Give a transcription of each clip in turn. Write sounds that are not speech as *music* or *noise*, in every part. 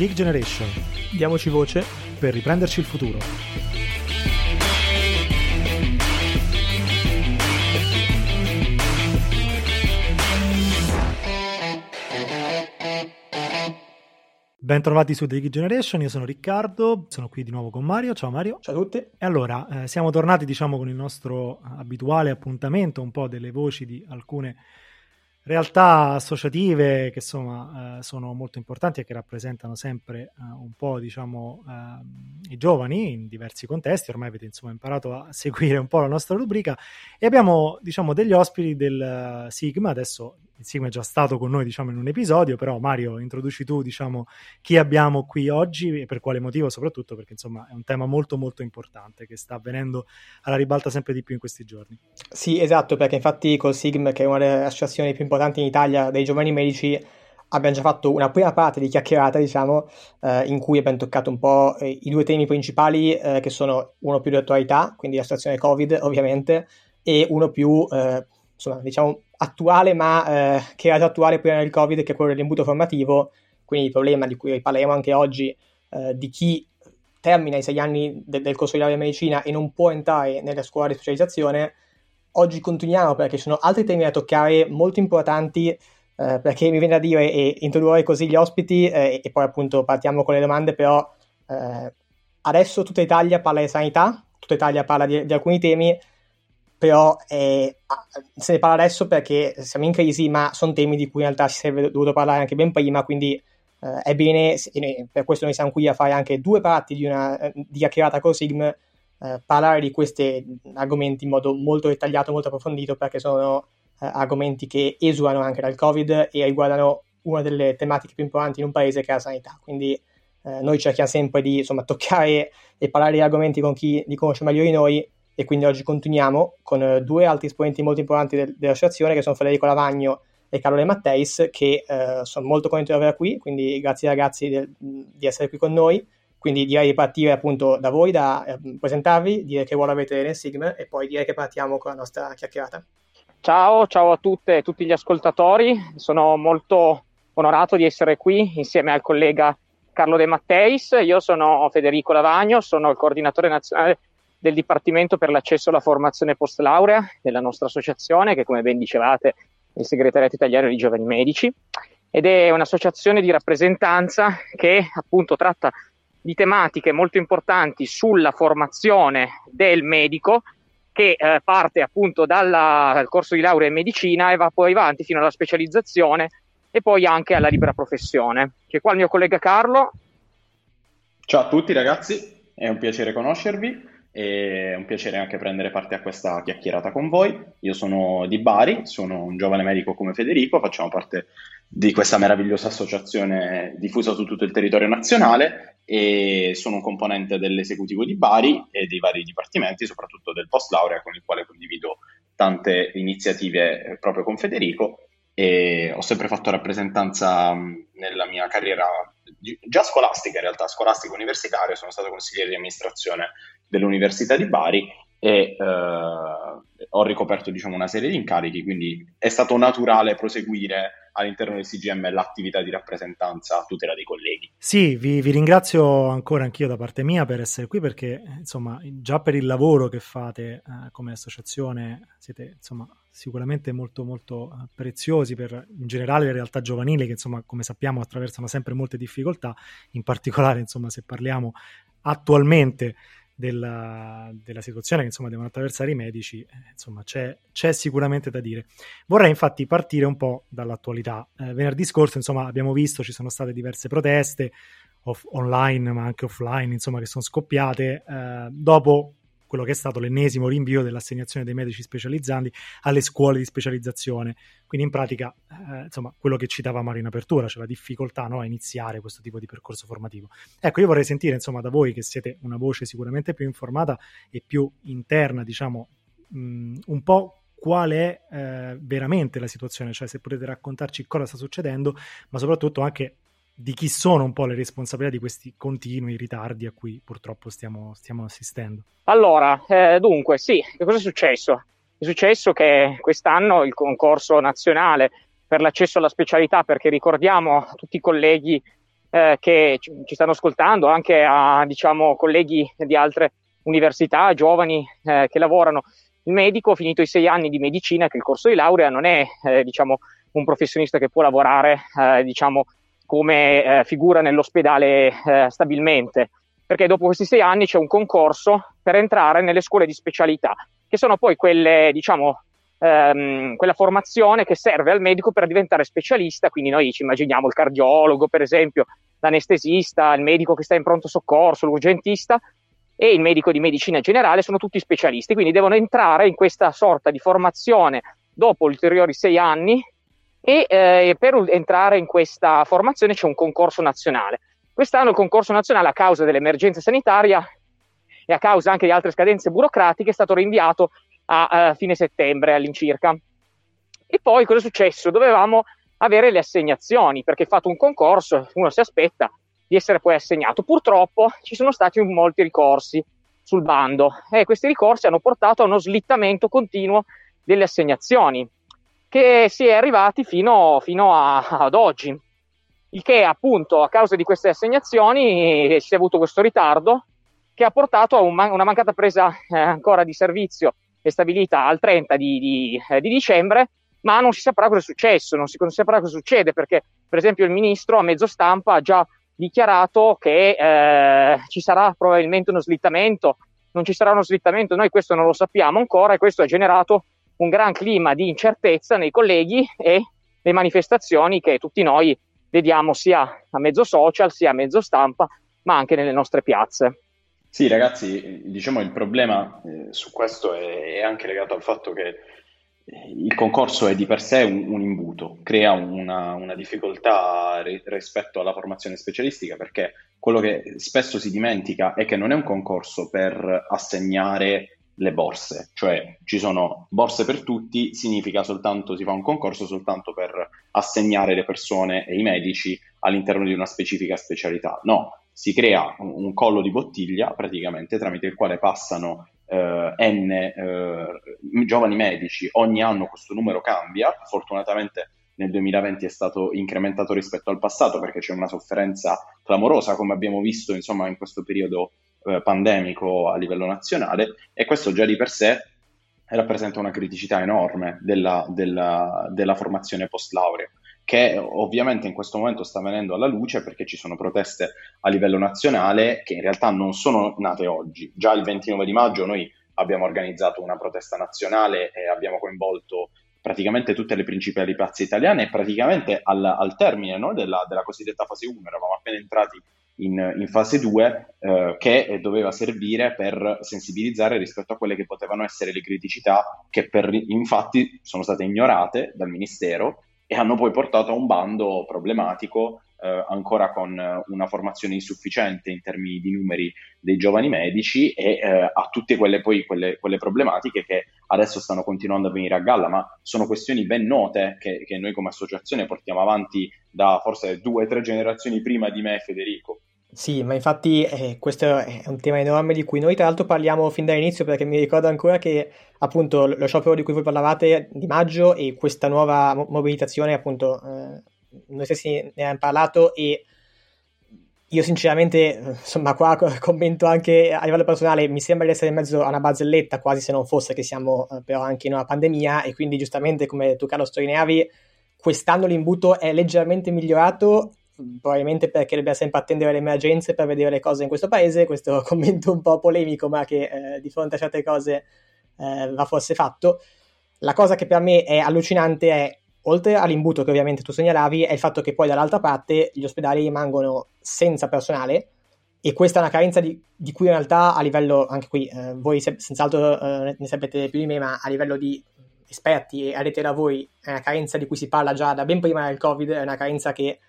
Geek Generation. Diamoci voce per riprenderci il futuro. Bentrovati su The Geek Generation, io sono Riccardo, sono qui di nuovo con Mario. Ciao Mario. Ciao a tutti. E allora, eh, siamo tornati diciamo con il nostro abituale appuntamento, un po' delle voci di alcune realtà associative che insomma eh, sono molto importanti e che rappresentano sempre eh, un po' diciamo eh, i giovani in diversi contesti. Ormai avete insomma imparato a seguire un po' la nostra rubrica. E abbiamo diciamo degli ospiti del uh, Sigma. Adesso il Sigma è già stato con noi diciamo in un episodio, però Mario introduci tu diciamo chi abbiamo qui oggi e per quale motivo soprattutto perché insomma è un tema molto molto importante che sta avvenendo alla ribalta sempre di più in questi giorni. Sì esatto perché infatti col Sigma che è una delle associazioni più importanti in Italia dei giovani medici abbiamo già fatto una prima parte di chiacchierata, diciamo, eh, in cui abbiamo toccato un po' eh, i due temi principali, eh, che sono uno più di attualità, quindi la situazione Covid, ovviamente, e uno più, eh, insomma, diciamo, attuale, ma eh, che era già attuale prima del Covid, che è quello dell'imbuto formativo, quindi il problema di cui parleremo anche oggi, eh, di chi termina i sei anni de- del corso di laurea in medicina e non può entrare nella scuola di specializzazione, oggi continuiamo perché ci sono altri temi da toccare molto importanti, eh, perché mi viene da dire e introdurre così gli ospiti eh, e poi appunto partiamo con le domande, però eh, adesso tutta Italia parla di sanità, tutta Italia parla di, di alcuni temi, però eh, se ne parla adesso perché siamo in crisi, ma sono temi di cui in realtà si sarebbe dovuto parlare anche ben prima, quindi eh, è bene, per questo noi siamo qui a fare anche due parti di una di chiacchierata con Sigm, eh, parlare di questi argomenti in modo molto dettagliato, molto approfondito, perché sono eh, argomenti che esulano anche dal Covid e riguardano una delle tematiche più importanti in un paese che è la sanità, quindi eh, noi cerchiamo sempre di insomma, toccare e parlare di argomenti con chi li conosce meglio di noi e quindi oggi continuiamo con uh, due altri esponenti molto importanti del, dell'associazione che sono Federico Lavagno e Carlo De Matteis che uh, sono molto contento di averla qui, quindi grazie ragazzi del, di essere qui con noi. Quindi direi di partire appunto da voi, da eh, presentarvi, dire che ruolo avete nel Sigma e poi direi che partiamo con la nostra chiacchierata. Ciao, ciao a tutte e tutti gli ascoltatori, sono molto onorato di essere qui insieme al collega Carlo De Matteis, io sono Federico Lavagno, sono il coordinatore nazionale del Dipartimento per l'accesso alla formazione post laurea della nostra associazione, che come ben dicevate è il segretariato italiano di giovani medici, ed è un'associazione di rappresentanza che appunto tratta di tematiche molto importanti sulla formazione del medico, che eh, parte appunto dalla, dal corso di laurea in medicina e va poi avanti fino alla specializzazione e poi anche alla libera professione. Che qua il mio collega Carlo. Ciao a tutti ragazzi, è un piacere conoscervi. È un piacere anche prendere parte a questa chiacchierata con voi. Io sono di Bari, sono un giovane medico come Federico, facciamo parte di questa meravigliosa associazione diffusa su tutto il territorio nazionale e sono un componente dell'esecutivo di Bari e dei vari dipartimenti, soprattutto del post laurea con il quale condivido tante iniziative proprio con Federico e ho sempre fatto rappresentanza nella mia carriera già scolastica in realtà, scolastica universitaria, sono stato consigliere di amministrazione dell'Università di Bari e eh, ho ricoperto diciamo, una serie di incarichi, quindi è stato naturale proseguire all'interno del CGM l'attività di rappresentanza a tutela dei colleghi. Sì, vi, vi, ringrazio ancora anch'io da parte mia per essere qui perché insomma già per il lavoro che fate eh, come associazione siete insomma sicuramente molto molto eh, preziosi per in generale le realtà giovanili che insomma come sappiamo attraversano sempre molte difficoltà, in particolare insomma se parliamo attualmente della, della, situazione che insomma devono attraversare i medici, eh, insomma c'è, c'è, sicuramente da dire. Vorrei infatti partire un po' dall'attualità. Eh, venerdì scorso insomma abbiamo visto ci sono state diverse proteste off- online ma anche offline insomma che sono scoppiate eh, dopo quello che è stato l'ennesimo rinvio dell'assegnazione dei medici specializzanti alle scuole di specializzazione. Quindi in pratica, eh, insomma, quello che citava Mario in apertura, cioè la difficoltà no, a iniziare questo tipo di percorso formativo. Ecco, io vorrei sentire, insomma, da voi che siete una voce sicuramente più informata e più interna, diciamo, mh, un po' qual è eh, veramente la situazione, cioè se potete raccontarci cosa sta succedendo, ma soprattutto anche di chi sono un po' le responsabilità di questi continui ritardi a cui purtroppo stiamo, stiamo assistendo. Allora, eh, dunque, sì, che cosa è successo? È successo che quest'anno il concorso nazionale per l'accesso alla specialità, perché ricordiamo a tutti i colleghi eh, che ci stanno ascoltando, anche a diciamo, colleghi di altre università, giovani eh, che lavorano. Il medico, finito i sei anni di medicina, che il corso di laurea, non è eh, diciamo, un professionista che può lavorare eh, diciamo, come eh, figura nell'ospedale eh, stabilmente, perché dopo questi sei anni c'è un concorso per entrare nelle scuole di specialità, che sono poi quelle, diciamo, ehm, quella formazione che serve al medico per diventare specialista, quindi noi ci immaginiamo il cardiologo, per esempio, l'anestesista, il medico che sta in pronto soccorso, l'urgentista e il medico di medicina generale, sono tutti specialisti, quindi devono entrare in questa sorta di formazione dopo ulteriori sei anni e eh, per entrare in questa formazione c'è un concorso nazionale. Quest'anno il concorso nazionale a causa dell'emergenza sanitaria e a causa anche di altre scadenze burocratiche è stato rinviato a, a fine settembre all'incirca. E poi cosa è successo? Dovevamo avere le assegnazioni perché fatto un concorso uno si aspetta di essere poi assegnato. Purtroppo ci sono stati molti ricorsi sul bando e questi ricorsi hanno portato a uno slittamento continuo delle assegnazioni che si è arrivati fino, fino a, ad oggi. Il che appunto a causa di queste assegnazioni si è avuto questo ritardo che ha portato a un man- una mancata presa eh, ancora di servizio e stabilita al 30 di, di, eh, di, dicembre, ma non si saprà cosa è successo, non si, non si, saprà cosa succede perché per esempio il ministro a mezzo stampa ha già dichiarato che eh, ci sarà probabilmente uno slittamento, non ci sarà uno slittamento, noi questo non lo sappiamo ancora e questo ha generato un gran clima di incertezza nei colleghi e le manifestazioni che tutti noi vediamo sia a mezzo social sia a mezzo stampa, ma anche nelle nostre piazze. Sì, ragazzi, diciamo il problema eh, su questo è, è, anche legato al fatto che eh, il concorso è di per sé un, un imbuto, crea una, una difficoltà ri, rispetto alla formazione specialistica perché quello che spesso si dimentica è che non è un concorso per assegnare le borse, cioè ci sono borse per tutti, significa soltanto, si fa un concorso soltanto per assegnare le persone e i medici all'interno di una specifica specialità. No, si crea un, un collo di bottiglia praticamente tramite il quale passano eh, N eh, giovani medici, ogni anno questo numero cambia, fortunatamente nel 2020 è stato incrementato rispetto al passato perché c'è una sofferenza clamorosa come abbiamo visto insomma in questo periodo eh, pandemico a livello nazionale e questo già di per sé rappresenta una criticità enorme della, della, della formazione post laurea che ovviamente in questo momento sta venendo alla luce perché ci sono proteste a livello nazionale che in realtà non sono nate oggi. Già il 29 di maggio noi abbiamo organizzato una protesta nazionale e abbiamo coinvolto praticamente tutte le principali piazze italiane e praticamente al, al termine no, della, della, cosiddetta fase 1, eravamo appena entrati in, in fase 2, eh, che doveva servire per sensibilizzare rispetto a quelle che potevano essere le criticità che per, infatti sono state ignorate dal Ministero e hanno poi portato a un bando problematico eh, ancora con una formazione insufficiente in termini di numeri dei giovani medici e eh, a tutte quelle, poi, quelle, quelle, problematiche che adesso stanno continuando a venire a galla, ma sono questioni ben note che, che noi come associazione portiamo avanti da forse due o tre generazioni prima di me, Federico. Sì, ma infatti eh, questo è un tema enorme di cui noi tra l'altro parliamo fin dall'inizio perché mi ricordo ancora che appunto lo sciopero di cui voi parlavate di maggio e questa nuova mobilitazione appunto eh, noi stessi ne abbiamo parlato e io sinceramente, insomma, qua commento anche a livello personale, mi sembra di essere in mezzo a una barzelletta, quasi se non fosse che siamo eh, però anche in una pandemia e quindi giustamente come tu Carlo sottolineavi, quest'anno l'imbuto è leggermente migliorato, probabilmente perché dobbiamo sempre attendere le emergenze per vedere le cose in questo paese, questo *laughs* commento un po' polemico ma che eh, di fronte a certe cose eh, va forse fatto. La cosa che per me è allucinante è oltre all'imbuto che ovviamente tu segnalavi, è il fatto che poi dall'altra parte gli ospedali rimangono senza personale e questa è una carenza di, di cui in realtà a livello, anche qui eh, voi se, senz'altro eh, ne sapete più di me, ma a livello di esperti e addetti ai lavori è una carenza di cui si parla già da ben prima del Covid, è una carenza che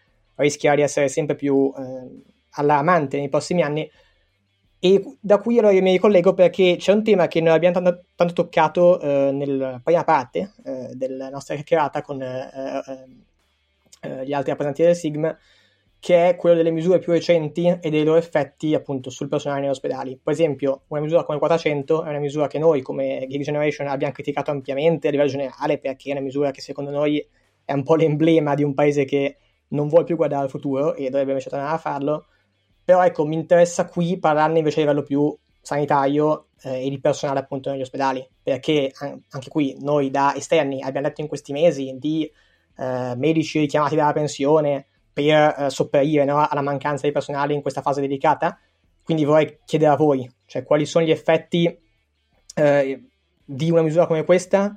rischia di essere sempre più eh, allarmante nei prossimi anni e da qui allora io mi ricollego perché c'è un tema che noi abbiamo tanto, tanto toccato eh, nella prima parte eh, della nostra chiacchierata con eh, eh, eh, gli altri rappresentanti del SIGM, che è quello delle misure più recenti e dei loro effetti appunto sul personale negli ospedali. Per esempio, una misura come il 400 è una misura che noi come Gig Generation abbiamo criticato ampiamente a livello generale perché è una misura che secondo noi è un po' l'emblema di un paese che non vuole più guardare al futuro e dovrebbe invece tornare a farlo. Però ecco, mi interessa qui parlarne invece a livello più sanitario eh, e di personale appunto negli ospedali, perché anche qui noi da esterni abbiamo detto in questi mesi di eh, medici richiamati dalla pensione per eh, sopperire no, alla mancanza di personale in questa fase delicata, quindi vorrei chiedere a voi, cioè quali sono gli effetti eh, di una misura come questa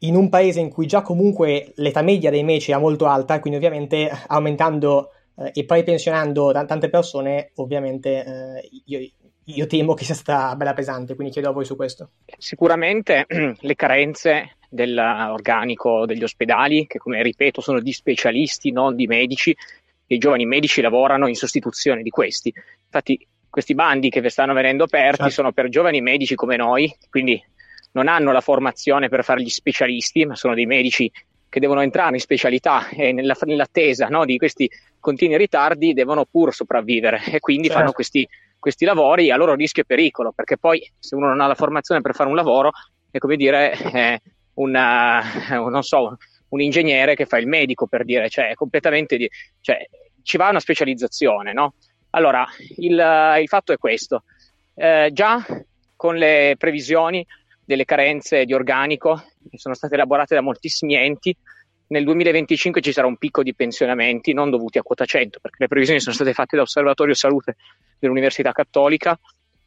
in un paese in cui già comunque l'età media dei medici è molto alta, quindi ovviamente aumentando eh, e poi pensionando t- tante persone, ovviamente eh, io, io, temo che sia stata bella pesante, quindi chiedo a voi su questo. Sicuramente *clears throat* le carenze dell'organico degli ospedali, che come ripeto sono di specialisti, non di medici, e i giovani medici lavorano in sostituzione di questi. Infatti questi bandi che stanno venendo aperti certo. sono per giovani medici come noi, quindi non hanno la formazione per fare gli specialisti, ma sono dei medici che devono entrare in specialità e nella, nell'attesa no, di questi continui ritardi devono pur sopravvivere e quindi certo. fanno questi, questi, lavori a loro rischio e pericolo, perché poi se uno non ha la formazione per fare un lavoro è come dire eh, una, non so, un ingegnere che fa il medico per dire, cioè completamente di, cioè, ci va una specializzazione, no? Allora, il, il fatto è questo, eh, già con le previsioni delle carenze di organico che sono state elaborate da moltissimi enti. Nel 2025 ci sarà un picco di pensionamenti non dovuti a quota 100, perché le previsioni sono state fatte dall'Osservatorio Salute dell'Università Cattolica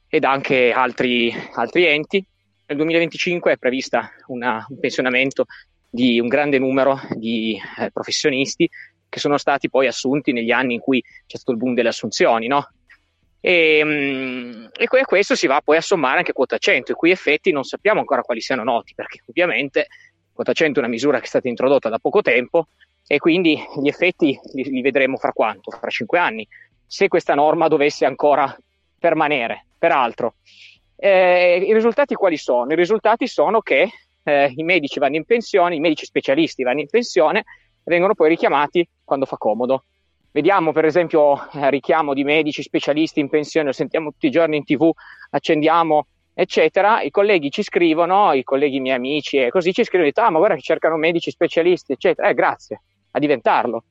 ed anche altri, altri enti. Nel 2025 è prevista una, un pensionamento di un grande numero di eh, professionisti che sono stati poi assunti negli anni in cui c'è stato il boom delle assunzioni, no? E, mm, e, questo si va poi a sommare anche quota 100, i cui effetti non sappiamo ancora quali siano noti, perché ovviamente quota 100 è una misura che è stata introdotta da poco tempo e quindi gli effetti li, li vedremo fra quanto? Fra 5 anni, se questa norma dovesse ancora permanere. Peraltro, eh, i risultati quali sono? I risultati sono che eh, i medici vanno in pensione, i medici specialisti vanno in pensione e vengono poi richiamati quando fa comodo. Vediamo per esempio eh, richiamo di medici specialisti in pensione, lo sentiamo tutti i giorni in tv, accendiamo eccetera, i colleghi ci scrivono, i colleghi miei amici e così ci scrivono, ah ma guarda che cercano medici specialisti eccetera, eh grazie, a diventarlo,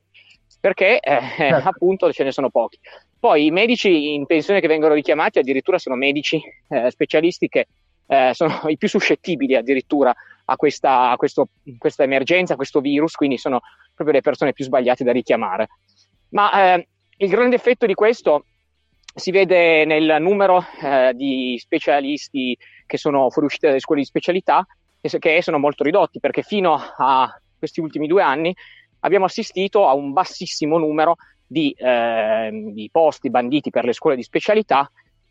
perché eh, certo. appunto ce ne sono pochi. Poi i medici in pensione che vengono richiamati addirittura sono medici eh, specialisti che eh, sono i più suscettibili addirittura a, questa, a questo, questa emergenza, a questo virus, quindi sono proprio le persone più sbagliate da richiamare. Ma eh, il grande effetto di questo si vede nel numero eh, di specialisti che sono fuoriusciti dalle scuole di specialità, che sono molto ridotti, perché fino a questi ultimi due anni abbiamo assistito a un bassissimo numero di, eh, di posti banditi per le scuole di specialità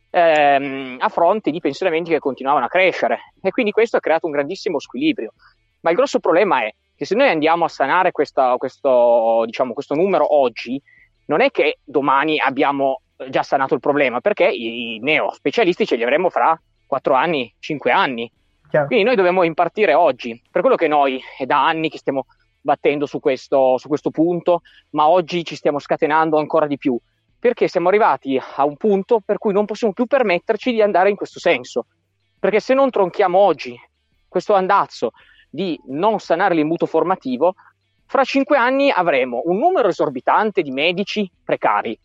ehm, a fronte di pensionamenti che continuavano a crescere e quindi questo ha creato un grandissimo squilibrio. Ma il grosso problema è che se noi andiamo a sanare questa, questo, diciamo, questo numero oggi, non è che domani abbiamo già sanato il problema, perché i neo specialisti ce li avremo fra 4 anni, 5 anni. Chiaro. Quindi noi dobbiamo impartire oggi. Per quello che noi è da anni che stiamo battendo su questo, su questo punto, ma oggi ci stiamo scatenando ancora di più, perché siamo arrivati a un punto per cui non possiamo più permetterci di andare in questo senso. Perché se non tronchiamo oggi questo andazzo di non sanare l'imbuto formativo, fra cinque anni avremo un numero esorbitante di medici precari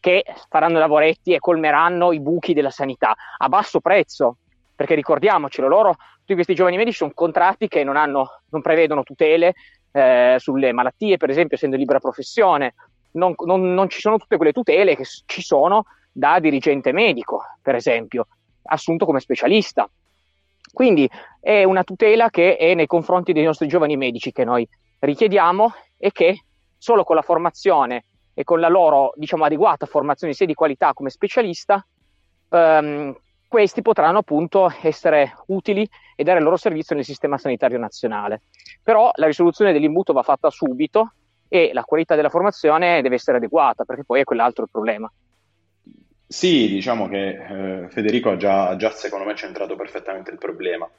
che faranno lavoretti e colmeranno i buchi della sanità a basso prezzo, perché ricordiamocelo, loro, tutti questi giovani medici sono contratti che non, hanno, non prevedono tutele eh, sulle malattie, per esempio, essendo libera professione, non, non, non ci sono tutte quelle tutele che ci sono da dirigente medico, per esempio, assunto come specialista. Quindi è una tutela che è nei confronti dei nostri giovani medici che noi richiediamo e che solo con la formazione e con la loro diciamo, adeguata formazione sia di qualità come specialista, ehm, questi potranno appunto essere utili e dare il loro servizio nel sistema sanitario nazionale. Però la risoluzione dell'imbuto va fatta subito e la qualità della formazione deve essere adeguata, perché poi è quell'altro il problema. Sì, diciamo che eh, Federico ha già, già, secondo me centrato perfettamente il problema.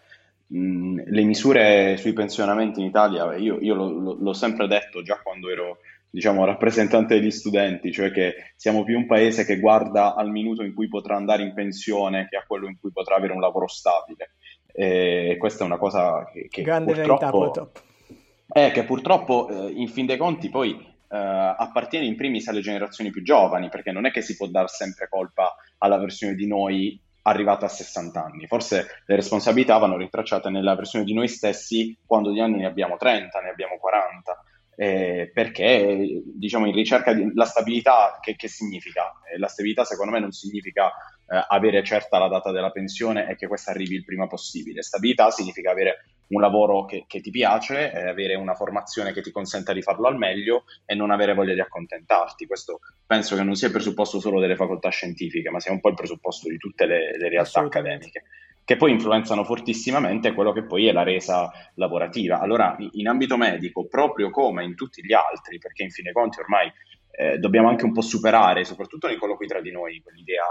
Mm, le misure sui pensionamenti in Italia, io, io lo, lo, l'ho sempre detto già quando ero diciamo, rappresentante degli studenti, cioè che siamo più un paese che guarda al minuto in cui potrà andare in pensione che a quello in cui potrà avere un lavoro stabile. E questa è una cosa che, che Grande purtroppo, verità, purtroppo. È che purtroppo, eh, in fin dei conti, poi eh, appartiene in primis alle generazioni più giovani, perché non è che si può dar sempre colpa alla versione di noi arrivata a 60 anni. Forse le responsabilità vanno ritracciate nella versione di noi stessi quando di anni ne abbiamo 30, ne abbiamo 40. Eh, perché diciamo in ricerca di la stabilità che, che significa? Eh, la stabilità secondo me non significa eh, avere certa la data della pensione e che questa arrivi il prima possibile. Stabilità significa avere un lavoro che, che ti piace, avere una formazione che ti consenta di farlo al meglio e non avere voglia di accontentarti. Questo penso che non sia il presupposto solo delle facoltà scientifiche, ma sia un po' il presupposto di tutte le, le realtà accademiche che poi influenzano fortissimamente quello che poi è la resa lavorativa. Allora, in ambito medico, proprio come in tutti gli altri, perché in fin dei conti ormai eh, dobbiamo anche un po' superare, soprattutto nei colloqui tra di noi, quell'idea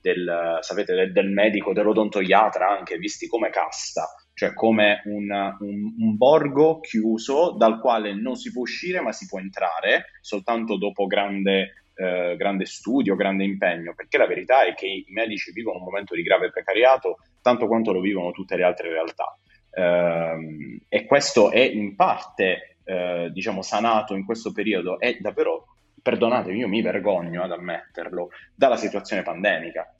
del, sapete, del, del medico, dell'odontoiatra, anche visti come casta, cioè come un, un, un, borgo chiuso dal quale non si può uscire ma si può entrare soltanto dopo grande, eh, grande studio, grande impegno, perché la verità è che i medici vivono un momento di grave precariato tanto quanto lo vivono tutte le altre realtà. Eh, e questo è in parte, eh, diciamo, sanato in questo periodo e davvero perdonatemi, io mi vergogno ad ammetterlo, dalla situazione pandemica.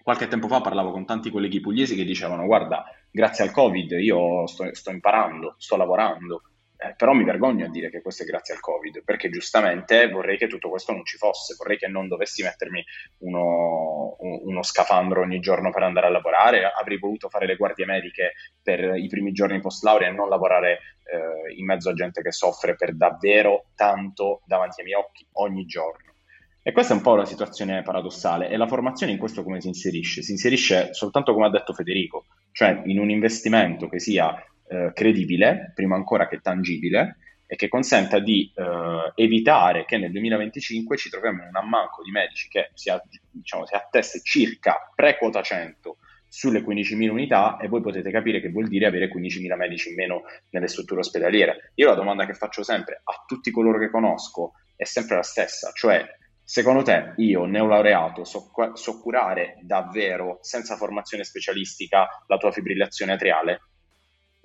Qualche tempo fa parlavo con tanti colleghi pugliesi che dicevano, guarda, grazie al Covid io sto, sto imparando, sto lavorando, eh, però mi vergogno a dire che questo è grazie al Covid, perché giustamente vorrei che tutto questo non ci fosse, vorrei che non dovessi mettermi uno, uno scafandro ogni giorno per andare a lavorare, avrei voluto fare le guardie mediche per i primi giorni post laurea e non lavorare eh, in mezzo a gente che soffre per davvero tanto davanti ai miei occhi ogni giorno. E questa è un po' la situazione paradossale e la formazione in questo come si inserisce? Si inserisce soltanto come ha detto Federico, cioè in un investimento che sia eh, credibile, prima ancora che tangibile, e che consenta di eh, evitare che nel 2025 ci troviamo in un ammanco di medici che si, diciamo, si atteste circa pre-quota 100 sulle 15.000 unità e voi potete capire che vuol dire avere 15.000 medici in meno nelle strutture ospedaliere. Io la domanda che faccio sempre a tutti coloro che conosco è sempre la stessa, cioè secondo te io, neolaureato, so, so curare davvero senza formazione specialistica la tua fibrillazione atriale?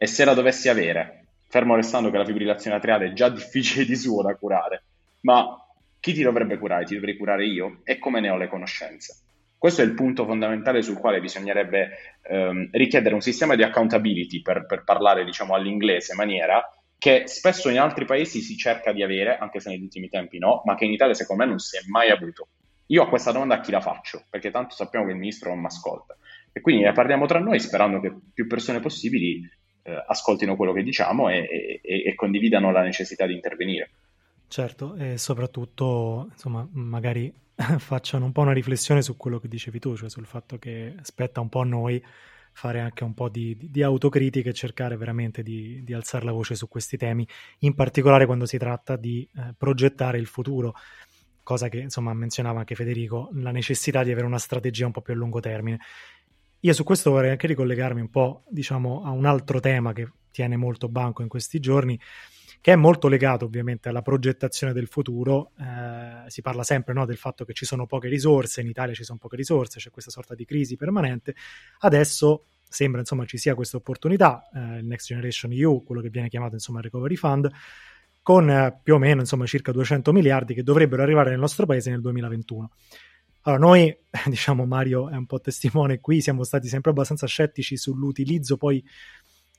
E se la dovessi avere, fermo restando che la fibrillazione atriale è già *laughs* difficile di suo da curare, ma chi ti dovrebbe curare? Ti dovrei curare io? E come ne ho le conoscenze? Questo è il punto fondamentale sul quale bisognerebbe ehm, richiedere un sistema di accountability, per, per parlare diciamo all'inglese, maniera che spesso in altri paesi si cerca di avere, anche se negli ultimi tempi no, ma che in Italia secondo me non si è mai avuto. Io a questa domanda a chi la faccio? Perché tanto sappiamo che il ministro non mi ascolta. E quindi ne parliamo tra noi sperando che più persone possibili eh, ascoltino quello che diciamo e, e, e, condividano la necessità di intervenire. Certo, e soprattutto, insomma, magari *laughs* facciano un po' una riflessione su quello che dicevi tu, cioè sul fatto che spetta un po' a noi fare anche un po' di, di, autocritica e cercare veramente di, di, alzare la voce su questi temi, in particolare quando si tratta di eh, progettare il futuro, cosa che insomma menzionava anche Federico, la necessità di avere una strategia un po' più a lungo termine. Io su questo vorrei anche ricollegarmi un po', diciamo, a un altro tema che tiene molto banco in questi giorni, che è molto legato ovviamente alla progettazione del futuro. Eh, si parla sempre no, del fatto che ci sono poche risorse, in Italia ci sono poche risorse, c'è questa sorta di crisi permanente. Adesso sembra insomma ci sia questa opportunità, eh, il Next Generation EU, quello che viene chiamato insomma Recovery Fund, con eh, più o meno insomma circa 200 miliardi che dovrebbero arrivare nel nostro paese nel 2021. Allora, noi, *laughs* diciamo, Mario è un po' testimone qui, siamo stati sempre abbastanza scettici sull'utilizzo poi,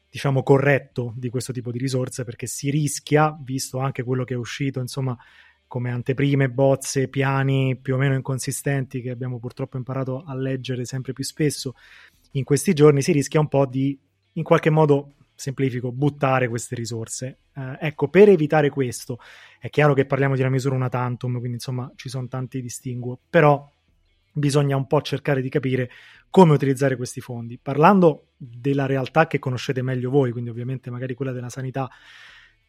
diciamo, corretto di questo tipo di risorse, perché si rischia, visto anche quello che è uscito, insomma, come anteprime, bozze, piani più o meno inconsistenti che abbiamo purtroppo imparato a leggere sempre più spesso in questi giorni, si rischia un po' di, in qualche modo, semplifico, buttare queste risorse. Eh, ecco, per evitare questo, è chiaro che parliamo di una misura una tantum, quindi insomma ci sono tanti distinguo, però bisogna un po' cercare di capire come utilizzare questi fondi. Parlando della realtà che conoscete meglio voi, quindi ovviamente magari quella della sanità,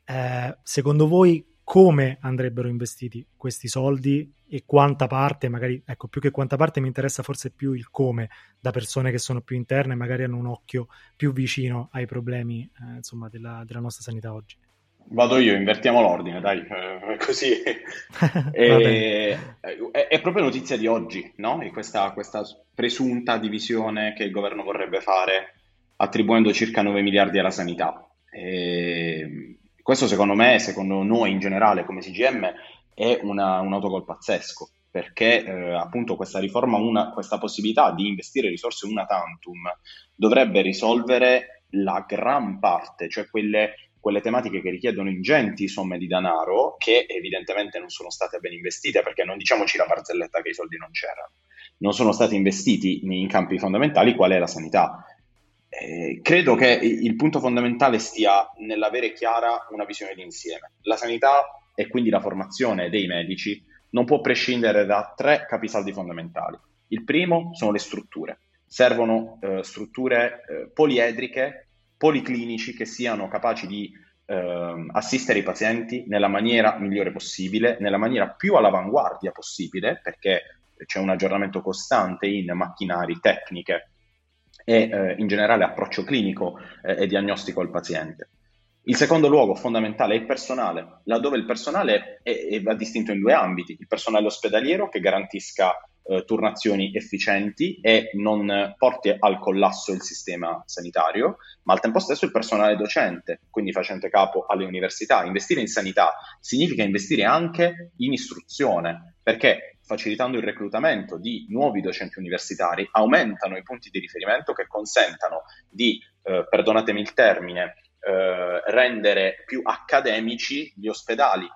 eh, secondo voi come andrebbero investiti questi soldi e quanta parte, magari, ecco, più che quanta parte mi interessa forse più il come da persone che sono più interne e magari hanno un occhio più vicino ai problemi, eh, insomma, della, della nostra sanità oggi. Vado io, invertiamo l'ordine, dai, eh, *laughs* così. *laughs* e, è, è, proprio notizia di oggi, no? Questa, questa, presunta divisione che il governo vorrebbe fare attribuendo circa 9 miliardi alla sanità. E questo secondo me, secondo noi in generale come CGM, è una, un autogol pazzesco perché eh, appunto questa riforma, una, questa possibilità di investire risorse una tantum dovrebbe risolvere la gran parte, cioè quelle, quelle tematiche che richiedono ingenti somme di denaro che evidentemente non sono state ben investite perché non diciamoci la barzelletta che i soldi non c'erano, non sono stati investiti in campi fondamentali qual è la sanità. Eh, credo che il punto fondamentale stia nell'avere chiara una visione d'insieme. La sanità e quindi la formazione dei medici non può prescindere da tre capisaldi fondamentali. Il primo sono le strutture. Servono eh, strutture eh, poliedriche, policlinici che siano capaci di eh, assistere i pazienti nella maniera migliore possibile, nella maniera più all'avanguardia possibile, perché c'è un aggiornamento costante in macchinari, tecniche e eh, in generale approccio clinico eh, e diagnostico al paziente. Il secondo luogo fondamentale è il personale, laddove il personale è, è, va distinto in due ambiti, il personale ospedaliero che garantisca eh, turnazioni efficienti e non porti al collasso il sistema sanitario, ma al tempo stesso il personale docente, quindi facente capo alle università. Investire in sanità significa investire anche in istruzione, perché facilitando il reclutamento di nuovi docenti universitari aumentano i punti di riferimento che consentano di, eh, perdonatemi il termine, eh, rendere più accademici gli ospedali,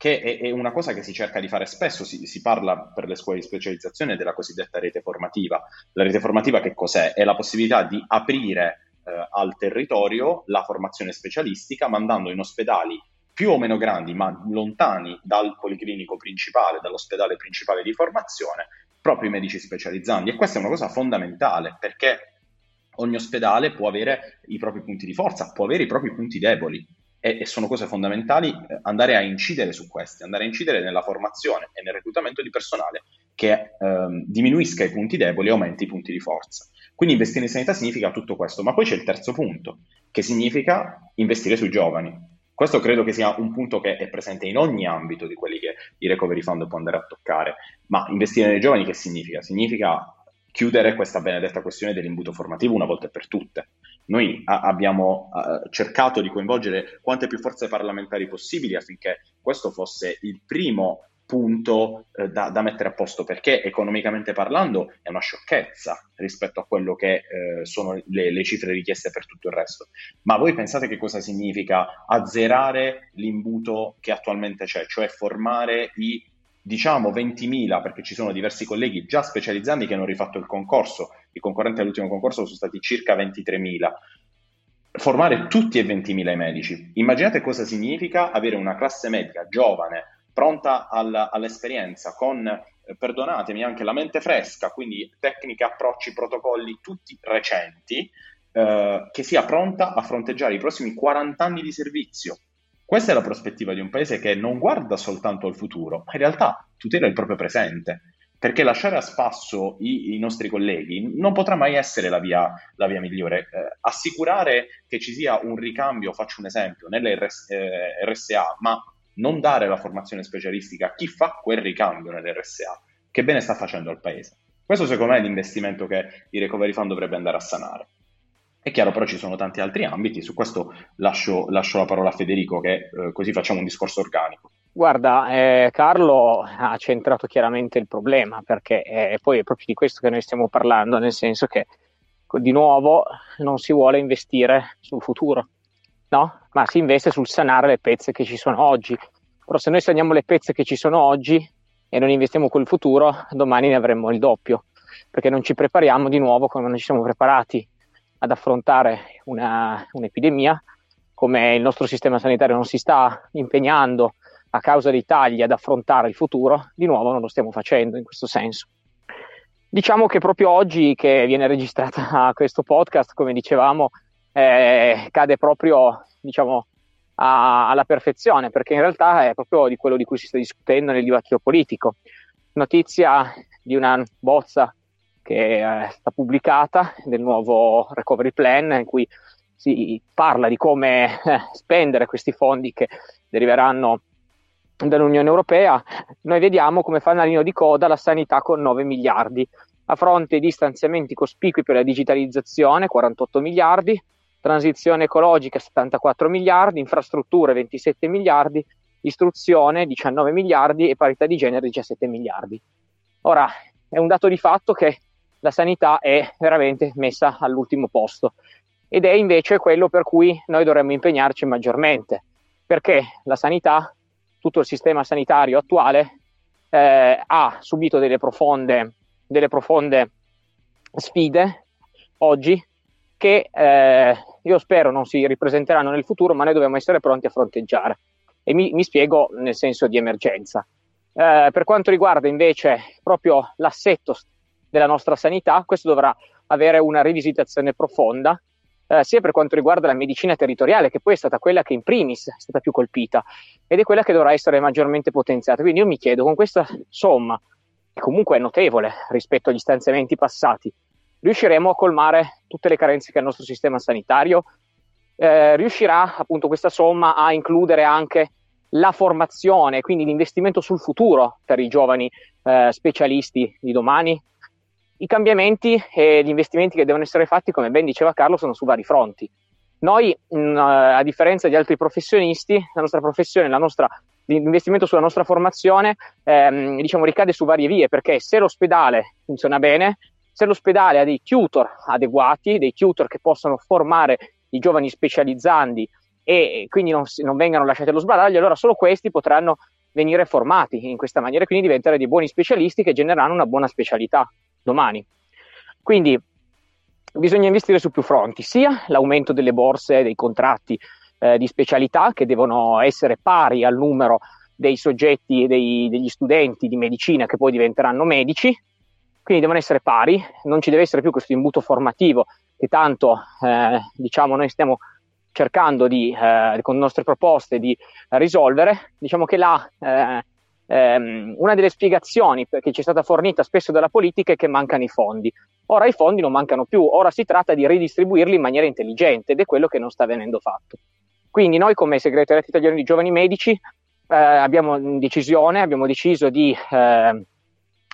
che è, è, una cosa che si cerca di fare spesso, si, si, parla per le scuole di specializzazione della cosiddetta rete formativa. La rete formativa che cos'è? È la possibilità di aprire eh, al territorio la formazione specialistica mandando in ospedali più o meno grandi, ma lontani dal policlinico principale, dall'ospedale principale di formazione, proprio i medici specializzanti. E questa è una cosa fondamentale perché ogni ospedale può avere i propri punti di forza, può avere i propri punti deboli e, e sono cose fondamentali eh, andare a incidere su questi, andare a incidere nella formazione e nel reclutamento di personale che ehm, diminuisca i punti deboli e aumenti i punti di forza. Quindi investire in sanità significa tutto questo, ma poi c'è il terzo punto, che significa investire sui giovani. Questo credo che sia un punto che è presente in ogni ambito di quelli che il Recovery Fund può andare a toccare. Ma investire nei giovani che significa? Significa chiudere questa benedetta questione dell'imbuto formativo una volta per tutte. Noi a- abbiamo uh, cercato di coinvolgere quante più forze parlamentari possibili affinché questo fosse il primo punto eh, da, da, mettere a posto perché economicamente parlando è una sciocchezza rispetto a quello che eh, sono le, le, cifre richieste per tutto il resto. Ma voi pensate che cosa significa azzerare l'imbuto che attualmente c'è, cioè formare i diciamo 20.000, perché ci sono diversi colleghi già specializzati che hanno rifatto il concorso, i concorrenti all'ultimo concorso sono stati circa 23.000. Formare tutti e 20.000 i medici. Immaginate cosa significa avere una classe medica giovane, pronta all- all'esperienza, con, eh, perdonatemi, anche la mente fresca, quindi tecniche, approcci, protocolli, tutti recenti, eh, che sia pronta a fronteggiare i prossimi 40 anni di servizio questa è la prospettiva di un paese che non guarda soltanto al futuro, ma in realtà tutela il proprio presente. Perché lasciare a spasso i, i nostri colleghi non potrà mai essere la via, la via migliore. Eh, assicurare che ci sia un ricambio, faccio un esempio, nelle RS, eh, RSA, ma non dare la formazione specialistica a chi fa quel ricambio nelle RSA, che bene sta facendo al paese. Questo secondo me è l'investimento che il Recovery Fund dovrebbe andare a sanare. È chiaro però ci sono tanti altri ambiti, su questo lascio, lascio la parola a Federico che eh, così facciamo un discorso organico. Guarda, eh, Carlo ha centrato chiaramente il problema perché eh, poi è proprio di questo che noi stiamo parlando, nel senso che di nuovo non si vuole investire sul futuro, no? ma si investe sul sanare le pezze che ci sono oggi. Però se noi saniamo le pezze che ci sono oggi e non investiamo col futuro, domani ne avremo il doppio, perché non ci prepariamo di nuovo come non ci siamo preparati ad affrontare una, un'epidemia, come il nostro sistema sanitario non si sta impegnando a causa dei tagli ad affrontare il futuro, di nuovo non lo stiamo facendo in questo senso. Diciamo che proprio oggi che viene registrata *laughs* questo podcast, come dicevamo, eh, cade proprio diciamo, a, alla perfezione, perché in realtà è proprio di quello di cui si sta discutendo nel dibattito politico. Notizia di una bozza che è stata pubblicata del nuovo recovery plan in cui si parla di come eh, spendere questi fondi che deriveranno dall'Unione Europea, noi vediamo come fanalino di coda la sanità con 9 miliardi, a fronte di stanziamenti cospicui per la digitalizzazione 48 miliardi, transizione ecologica 74 miliardi, infrastrutture 27 miliardi, istruzione 19 miliardi e parità di genere 17 miliardi. Ora, è un dato di fatto che la sanità è veramente messa all'ultimo posto ed è invece quello per cui noi dovremmo impegnarci maggiormente, perché la sanità, tutto il sistema sanitario attuale eh, ha subito delle profonde, delle profonde sfide oggi che eh, io spero non si ripresenteranno nel futuro, ma noi dobbiamo essere pronti a fronteggiare. E mi, mi spiego nel senso di emergenza. Eh, per quanto riguarda invece proprio l'assetto della nostra sanità, questo dovrà avere una rivisitazione profonda, eh, sia per quanto riguarda la medicina territoriale, che poi è stata quella che in primis è stata più colpita, ed è quella che dovrà essere maggiormente potenziata. Quindi io mi chiedo, con questa somma, che comunque è notevole rispetto agli stanziamenti passati, riusciremo a colmare tutte le carenze che ha il nostro sistema sanitario? Eh, riuscirà appunto questa somma a includere anche la formazione, quindi l'investimento sul futuro per i giovani eh, specialisti di domani? I cambiamenti e gli investimenti che devono essere fatti, come ben diceva Carlo, sono su vari fronti. Noi, mh, a differenza di altri professionisti, la nostra professione, la nostra, l'investimento sulla nostra formazione, ehm, diciamo, ricade su varie vie, perché se l'ospedale funziona bene, se l'ospedale ha dei tutor adeguati, dei tutor che possono formare i giovani specializzandi e quindi non, non vengano lasciati allo sbaraglio, allora solo questi potranno venire formati in questa maniera e quindi diventare dei buoni specialisti che genereranno una buona specialità domani. Quindi bisogna investire su più fronti, sia l'aumento delle borse, dei contratti eh, di specialità che devono essere pari al numero dei soggetti e degli studenti di medicina che poi diventeranno medici, quindi devono essere pari, non ci deve essere più questo imbuto formativo che tanto eh, diciamo noi stiamo cercando di, eh, con le nostre proposte di risolvere. Diciamo che la, eh, ehm, una delle spiegazioni che ci è stata fornita spesso dalla politica è che mancano i fondi. Ora i fondi non mancano più, ora si tratta di ridistribuirli in maniera intelligente ed è quello che non sta venendo fatto. Quindi noi come segretariato italiano di giovani medici eh, abbiamo abbiamo deciso di eh,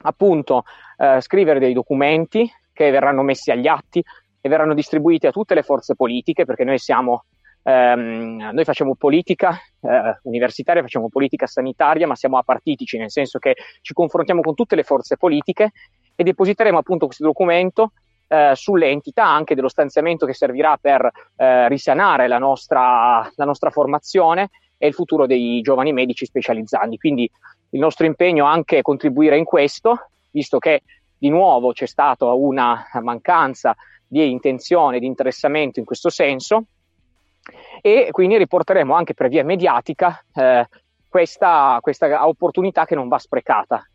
appunto eh, scrivere dei documenti che verranno messi agli atti e verranno distribuiti a tutte le forze politiche perché noi siamo ehm, noi facciamo politica eh, universitaria, facciamo politica sanitaria, ma siamo apartitici, nel senso che ci confrontiamo con tutte le forze politiche e depositeremo appunto questo documento eh, sulle entità anche dello stanziamento che servirà per eh, risanare la nostra, la nostra formazione e il futuro dei giovani medici specializzanti. Quindi il nostro impegno è anche contribuire in questo, visto che di nuovo c'è stata una mancanza di intenzione, di interessamento in questo senso e quindi riporteremo anche per via mediatica eh, questa, questa, opportunità che non va sprecata.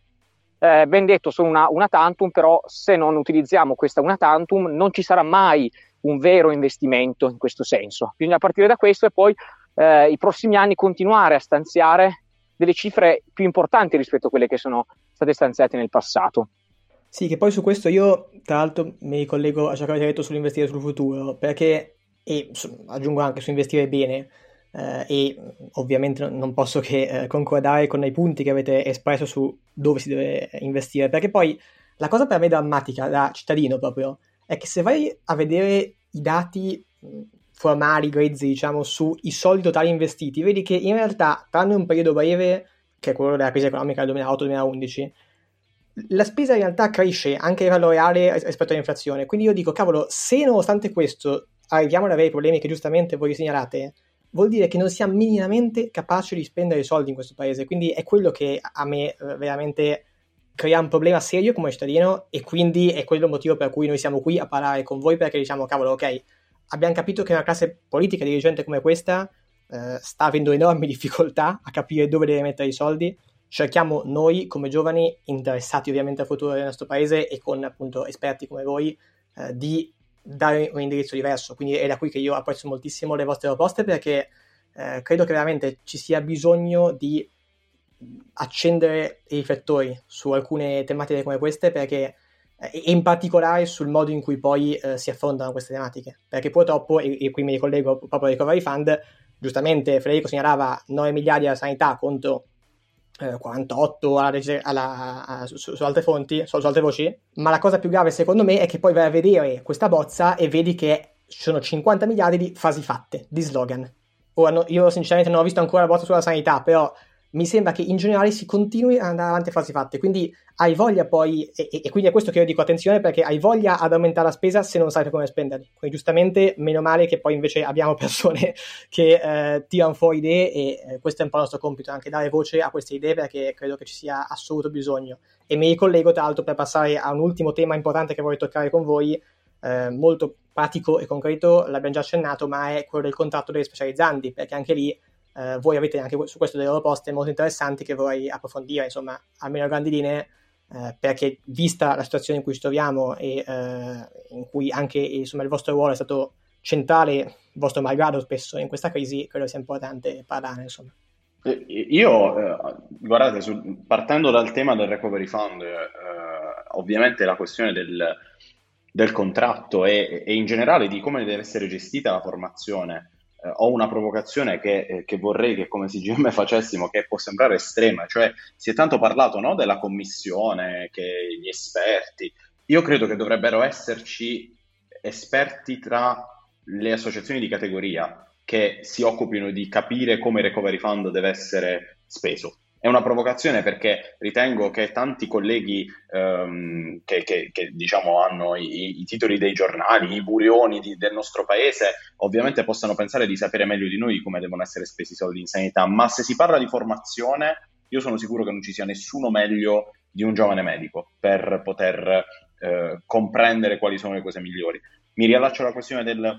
Eh, ben detto, sono una, una tantum, però se non utilizziamo questa una tantum non ci sarà mai un vero investimento in questo senso. Bisogna partire da questo e poi eh, i prossimi anni continuare a stanziare delle cifre più importanti rispetto a quelle che sono state stanziate nel passato. Sì, che poi su questo io, tra l'altro, mi ricollego a ciò che avete detto sull'investire sul futuro, perché, e aggiungo anche su investire bene, eh, e ovviamente non posso che eh, concordare con i punti che avete espresso su dove si deve investire, perché poi la cosa per me drammatica da cittadino proprio è che se vai a vedere i dati formali, grezzi, diciamo, sui soldi totali investiti, vedi che in realtà, tranne un periodo breve, che è quello della crisi economica del 2008-2011, la spesa in realtà cresce anche a livello reale rispetto all'inflazione. Quindi io dico, cavolo, se nonostante questo arriviamo ad avere i problemi che giustamente voi segnalate, vuol dire che non siamo minimamente capaci di spendere soldi in questo paese. Quindi è quello che a me eh, veramente crea un problema serio come cittadino e quindi è quello il motivo per cui noi siamo qui a parlare con voi perché diciamo, cavolo, ok, abbiamo capito che una classe politica dirigente come questa eh, sta avendo enormi *laughs* difficoltà a capire dove deve mettere i soldi. Cerchiamo noi, come giovani, interessati ovviamente al futuro del nostro paese e con appunto esperti come voi, eh, di dare un indirizzo diverso. Quindi è da qui che io apprezzo moltissimo le vostre proposte perché eh, credo che veramente ci sia bisogno di accendere i riflettori su alcune tematiche come queste perché e in particolare sul modo in cui poi eh, si affrontano queste tematiche. Perché purtroppo, e, e qui mi ricollego proprio al Recovery Fund, giustamente Federico segnalava 9 miliardi alla sanità contro eh, 48 alla, alla, a, su, su, altre fonti, su, su, altre voci, ma la cosa più grave secondo me è che poi vai a vedere questa bozza e vedi che ci sono 50 miliardi di frasi fatte, di slogan. ora no, io sinceramente non ho visto ancora la bozza sulla sanità, però mi sembra che in generale si continui ad andare avanti a farsi fatte, quindi hai voglia poi, e, e, quindi è questo che io dico attenzione perché hai voglia ad aumentare la spesa se non sai come spenderli, quindi giustamente meno male che poi invece abbiamo *laughs* persone che eh, tirano fuori idee e eh, questo è un po' il nostro compito, anche dare voce a queste idee perché credo che ci sia assoluto bisogno. E mi ricollego tra l'altro per passare a un ultimo tema importante che vorrei toccare con voi, eh, molto pratico e concreto, l'abbiamo già accennato, ma è quello del contratto degli specializzanti, perché anche lì eh, voi avete anche su questo delle proposte molto interessanti che vorrei approfondire, insomma, almeno a grandi linee, eh, perché vista la situazione in cui ci troviamo e eh, in cui anche insomma, il vostro ruolo è stato centrale, il vostro malgrado spesso in questa crisi, credo sia importante parlare, insomma. Eh, io, eh, guardate, su, partendo dal tema del recovery fund, eh, ovviamente la questione del, del contratto e, e, in generale di come deve essere gestita la formazione eh, ho una provocazione che, eh, che, vorrei che come CGM facessimo, che può sembrare estrema, cioè si è tanto parlato no, della commissione, che gli esperti, io credo che dovrebbero esserci esperti tra le associazioni di categoria che si occupino di capire come il recovery fund deve essere speso. È una provocazione perché ritengo che tanti colleghi ehm, che, che, che diciamo, hanno i, i, titoli dei giornali, i burioni di, del nostro paese, ovviamente possano pensare di sapere meglio di noi come devono essere spesi i soldi in sanità, ma se si parla di formazione, io sono sicuro che non ci sia nessuno meglio di un giovane medico per poter eh, comprendere quali sono le cose migliori. Mi riallaccio alla questione del,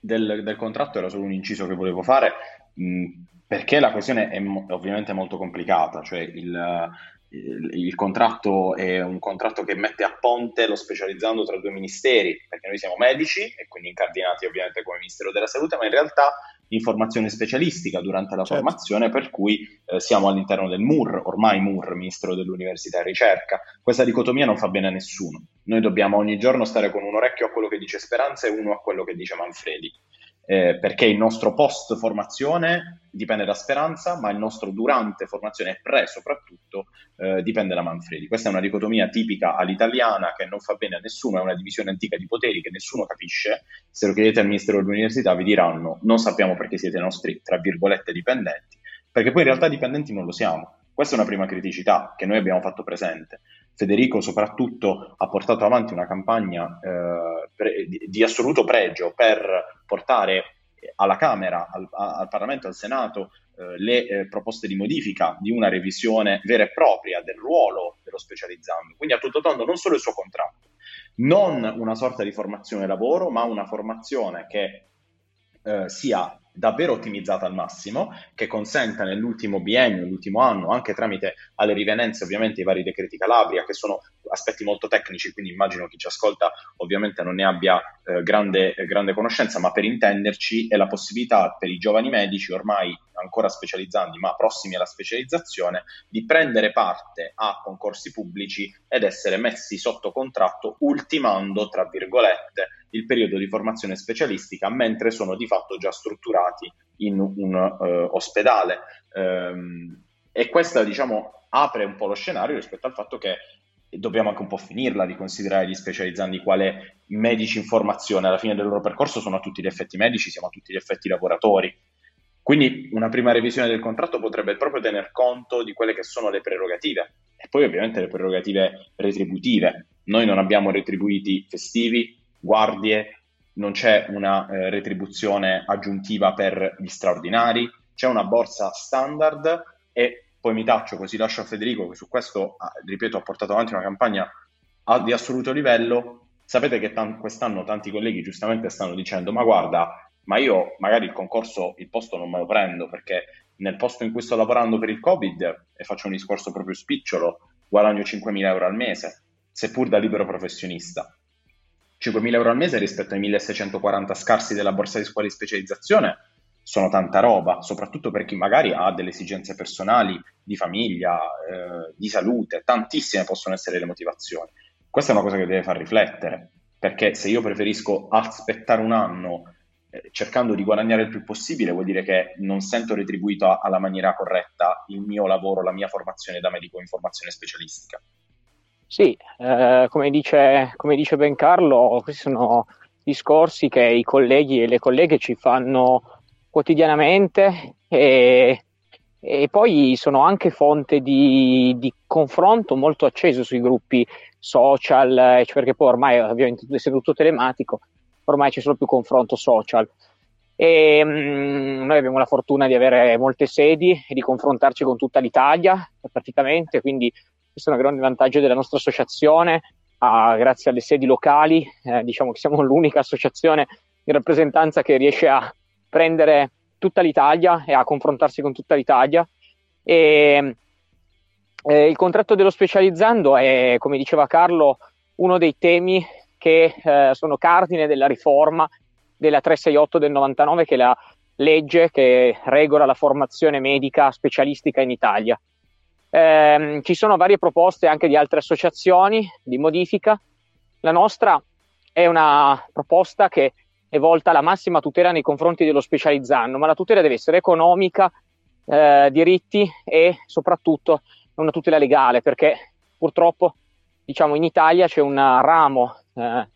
del, del contratto, era solo un inciso che volevo fare. Mh, perché la questione è mo- ovviamente molto complicata, cioè il, il, il, contratto è un contratto che mette a ponte lo specializzando tra due ministeri, perché noi siamo medici e quindi incardinati ovviamente come Ministero della Salute, ma in realtà informazione specialistica durante la certo. formazione, per cui eh, siamo all'interno del MUR, ormai MUR, Ministero dell'Università e Ricerca. Questa dicotomia non fa bene a nessuno. Noi dobbiamo ogni giorno stare con un orecchio a quello che dice Speranza e uno a quello che dice Manfredi eh, perché il nostro post formazione dipende da Speranza, ma il nostro durante formazione e pre soprattutto eh, dipende da Manfredi. Questa è una dicotomia tipica all'italiana che non fa bene a nessuno, è una divisione antica di poteri che nessuno capisce. Se lo chiedete al Ministero dell'Università vi diranno non sappiamo perché siete nostri, tra virgolette, dipendenti, perché poi in realtà dipendenti non lo siamo. Questa è una prima criticità che noi abbiamo fatto presente. Federico soprattutto ha portato avanti una campagna eh, pre- di, assoluto pregio per portare alla Camera, al, al Parlamento, al Senato eh, le eh, proposte di modifica di una revisione vera e propria del ruolo dello specializzando. Quindi a tutto tondo non solo il suo contratto, non una sorta di formazione lavoro, ma una formazione che eh, sia davvero ottimizzata al massimo, che consenta nell'ultimo biennio, l'ultimo anno, anche tramite alle rivenenze ovviamente i vari decreti Calabria, che sono aspetti molto tecnici, quindi immagino chi ci ascolta ovviamente non ne abbia eh, grande, eh, grande conoscenza, ma per intenderci è la possibilità per i giovani medici, ormai ancora specializzandi, ma prossimi alla specializzazione, di prendere parte a concorsi pubblici ed essere messi sotto contratto, ultimando, tra virgolette, il periodo di formazione specialistica, mentre sono di fatto già strutturati in un uh, ospedale. Um, e questa, diciamo, apre un po' lo scenario rispetto al fatto che dobbiamo anche un po' finirla di considerare gli specializzandi quale medici in formazione. Alla fine del loro percorso sono a tutti gli effetti medici, siamo a tutti gli effetti lavoratori. Quindi una prima revisione del contratto potrebbe proprio tener conto di quelle che sono le prerogative e poi ovviamente le prerogative retributive. Noi non abbiamo retribuiti festivi, guardie, non c'è una eh, retribuzione aggiuntiva per gli straordinari, c'è una borsa standard e poi mi taccio così lascio a Federico che su questo, ah, ripeto, ha portato avanti una campagna di assoluto livello. Sapete che t- quest'anno tanti colleghi giustamente stanno dicendo ma guarda, ma io magari il concorso, il posto non me lo prendo perché nel posto in cui sto lavorando per il Covid e faccio un discorso proprio spicciolo, guadagno 5.000 euro al mese, seppur da libero professionista. 5.000 euro al mese rispetto ai 1.640 scarsi della borsa di scuola di specializzazione sono tanta roba, soprattutto per chi magari ha delle esigenze personali, di famiglia, eh, di salute, tantissime possono essere le motivazioni. Questa è una cosa che deve far riflettere, perché se io preferisco aspettare un anno eh, cercando di guadagnare il più possibile, vuol dire che non sento retribuito alla maniera corretta il mio lavoro, la mia formazione da medico in formazione specialistica. Sì, eh, come, dice, come dice Ben Carlo, questi sono discorsi che i colleghi e le colleghe ci fanno quotidianamente e, e poi sono anche fonte di, di, confronto molto acceso sui gruppi social, eh, perché poi ormai ovviamente essendo tutto telematico, ormai c'è solo più confronto social. E, mh, mm, noi abbiamo la fortuna di avere molte sedi e di confrontarci con tutta l'Italia praticamente, quindi questo è un grande vantaggio della nostra associazione, ah, grazie alle sedi locali, eh, diciamo che siamo l'unica associazione in rappresentanza che riesce a prendere tutta l'Italia e a confrontarsi con tutta l'Italia. E, eh, il contratto dello specializzando è, come diceva Carlo, uno dei temi che eh, sono cardine della riforma della 368 del 99, che è la legge che regola la formazione medica specialistica in Italia. Eh, ci sono varie proposte anche di altre associazioni di modifica. La nostra è una proposta che è volta alla massima tutela nei confronti dello specializzando, ma la tutela deve essere economica, eh, diritti e soprattutto una tutela legale, perché purtroppo diciamo, in Italia c'è un ramo eh,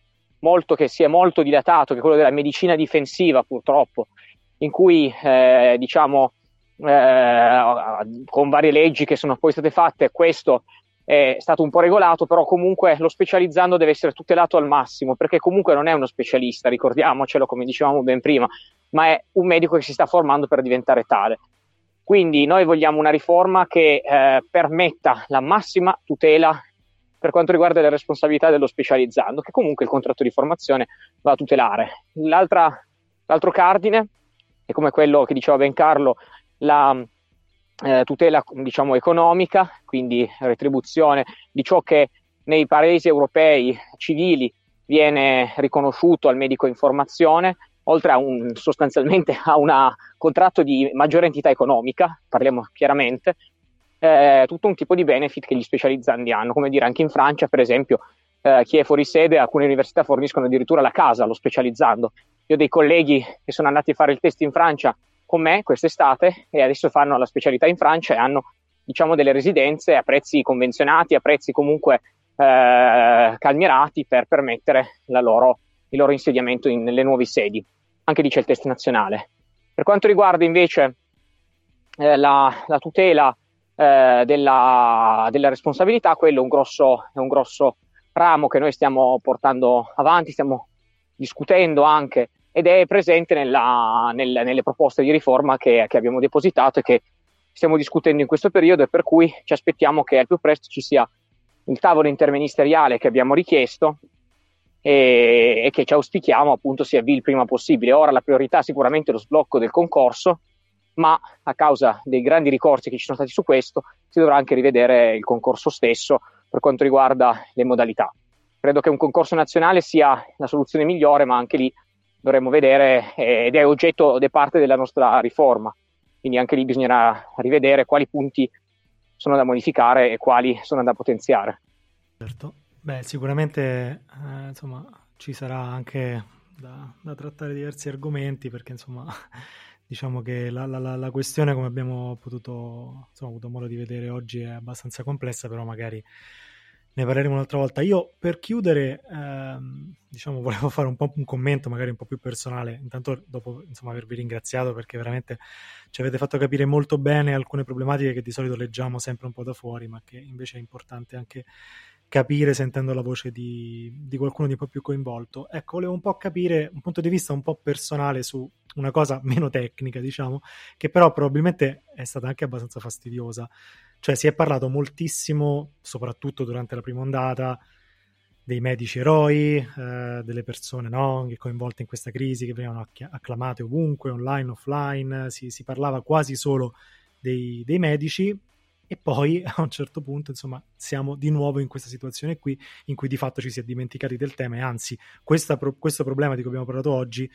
molto, che si è molto dilatato, che è quello della medicina difensiva purtroppo, in cui eh, diciamo, eh, con varie leggi che sono poi state fatte, questo è stato un po' regolato, però comunque lo specializzando deve essere tutelato al massimo, perché comunque non è uno specialista, ricordiamocelo come dicevamo ben prima, ma è un medico che si sta formando per diventare tale. Quindi noi vogliamo una riforma che eh, permetta la massima tutela per quanto riguarda le responsabilità dello specializzando, che comunque il contratto di formazione va a tutelare. l'altro cardine è come quello che diceva Ben Carlo, la eh, tutela diciamo, economica, quindi retribuzione di ciò che nei paesi europei civili viene riconosciuto al medico in formazione, oltre a un, sostanzialmente *laughs* a un contratto di maggiore entità economica, parliamo chiaramente, eh, tutto un tipo di benefit che gli specializzandi hanno, come dire anche in Francia per esempio eh, chi è fuori sede, alcune università forniscono addirittura la casa allo specializzando. Io ho dei colleghi che sono andati a fare il test in Francia con me quest'estate e adesso fanno la specialità in Francia e hanno diciamo delle residenze a prezzi convenzionati, a prezzi comunque eh, calmierati per permettere loro, il loro insediamento in, nelle nuove sedi. Anche lì c'è il test nazionale. Per quanto riguarda invece eh, la, la, tutela eh, della, della, responsabilità, quello è un, grosso, è un grosso ramo che noi stiamo portando avanti, stiamo discutendo anche ed è presente nella, nel, nelle proposte di riforma che, che, abbiamo depositato e che stiamo discutendo in questo periodo e per cui ci aspettiamo che al più presto ci sia il tavolo interministeriale che abbiamo richiesto e, e che ci auspichiamo appunto si avvii il prima possibile. Ora la priorità è sicuramente lo sblocco del concorso, ma a causa dei grandi ricorsi che ci sono stati su questo si dovrà anche rivedere il concorso stesso per quanto riguarda le modalità. Credo che un concorso nazionale sia la soluzione migliore, ma anche lì dovremmo vedere ed è oggetto di parte della nostra riforma. Quindi anche lì bisognerà rivedere quali punti sono da modificare e quali sono da potenziare. Certo, beh, sicuramente eh, insomma, ci sarà anche da, da, trattare diversi argomenti perché insomma *laughs* diciamo che la, la, la questione come abbiamo potuto insomma, avuto modo di vedere oggi è abbastanza complessa però magari ne parleremo un'altra volta. Io per chiudere, ehm, diciamo, *laughs* volevo fare un po' un commento, magari un po' più personale. Intanto, dopo insomma, avervi ringraziato perché veramente ci avete fatto capire molto bene alcune problematiche che di solito leggiamo sempre un po' da fuori, ma che invece è importante anche capire sentendo la voce di, di qualcuno di un po' più coinvolto. Ecco, volevo un po' capire un punto di vista un po' personale su una cosa meno tecnica, diciamo, che però probabilmente è stata anche abbastanza fastidiosa. Cioè si è parlato moltissimo, soprattutto durante la prima ondata, dei medici eroi, eh, delle persone no, coinvolte in questa crisi che venivano acclamate ovunque, online, offline, si, si parlava quasi solo dei, dei, medici. E poi *laughs* a un certo punto insomma siamo di nuovo in questa situazione qui in cui di fatto ci si è dimenticati del tema e anzi questa, questo problema di cui abbiamo parlato oggi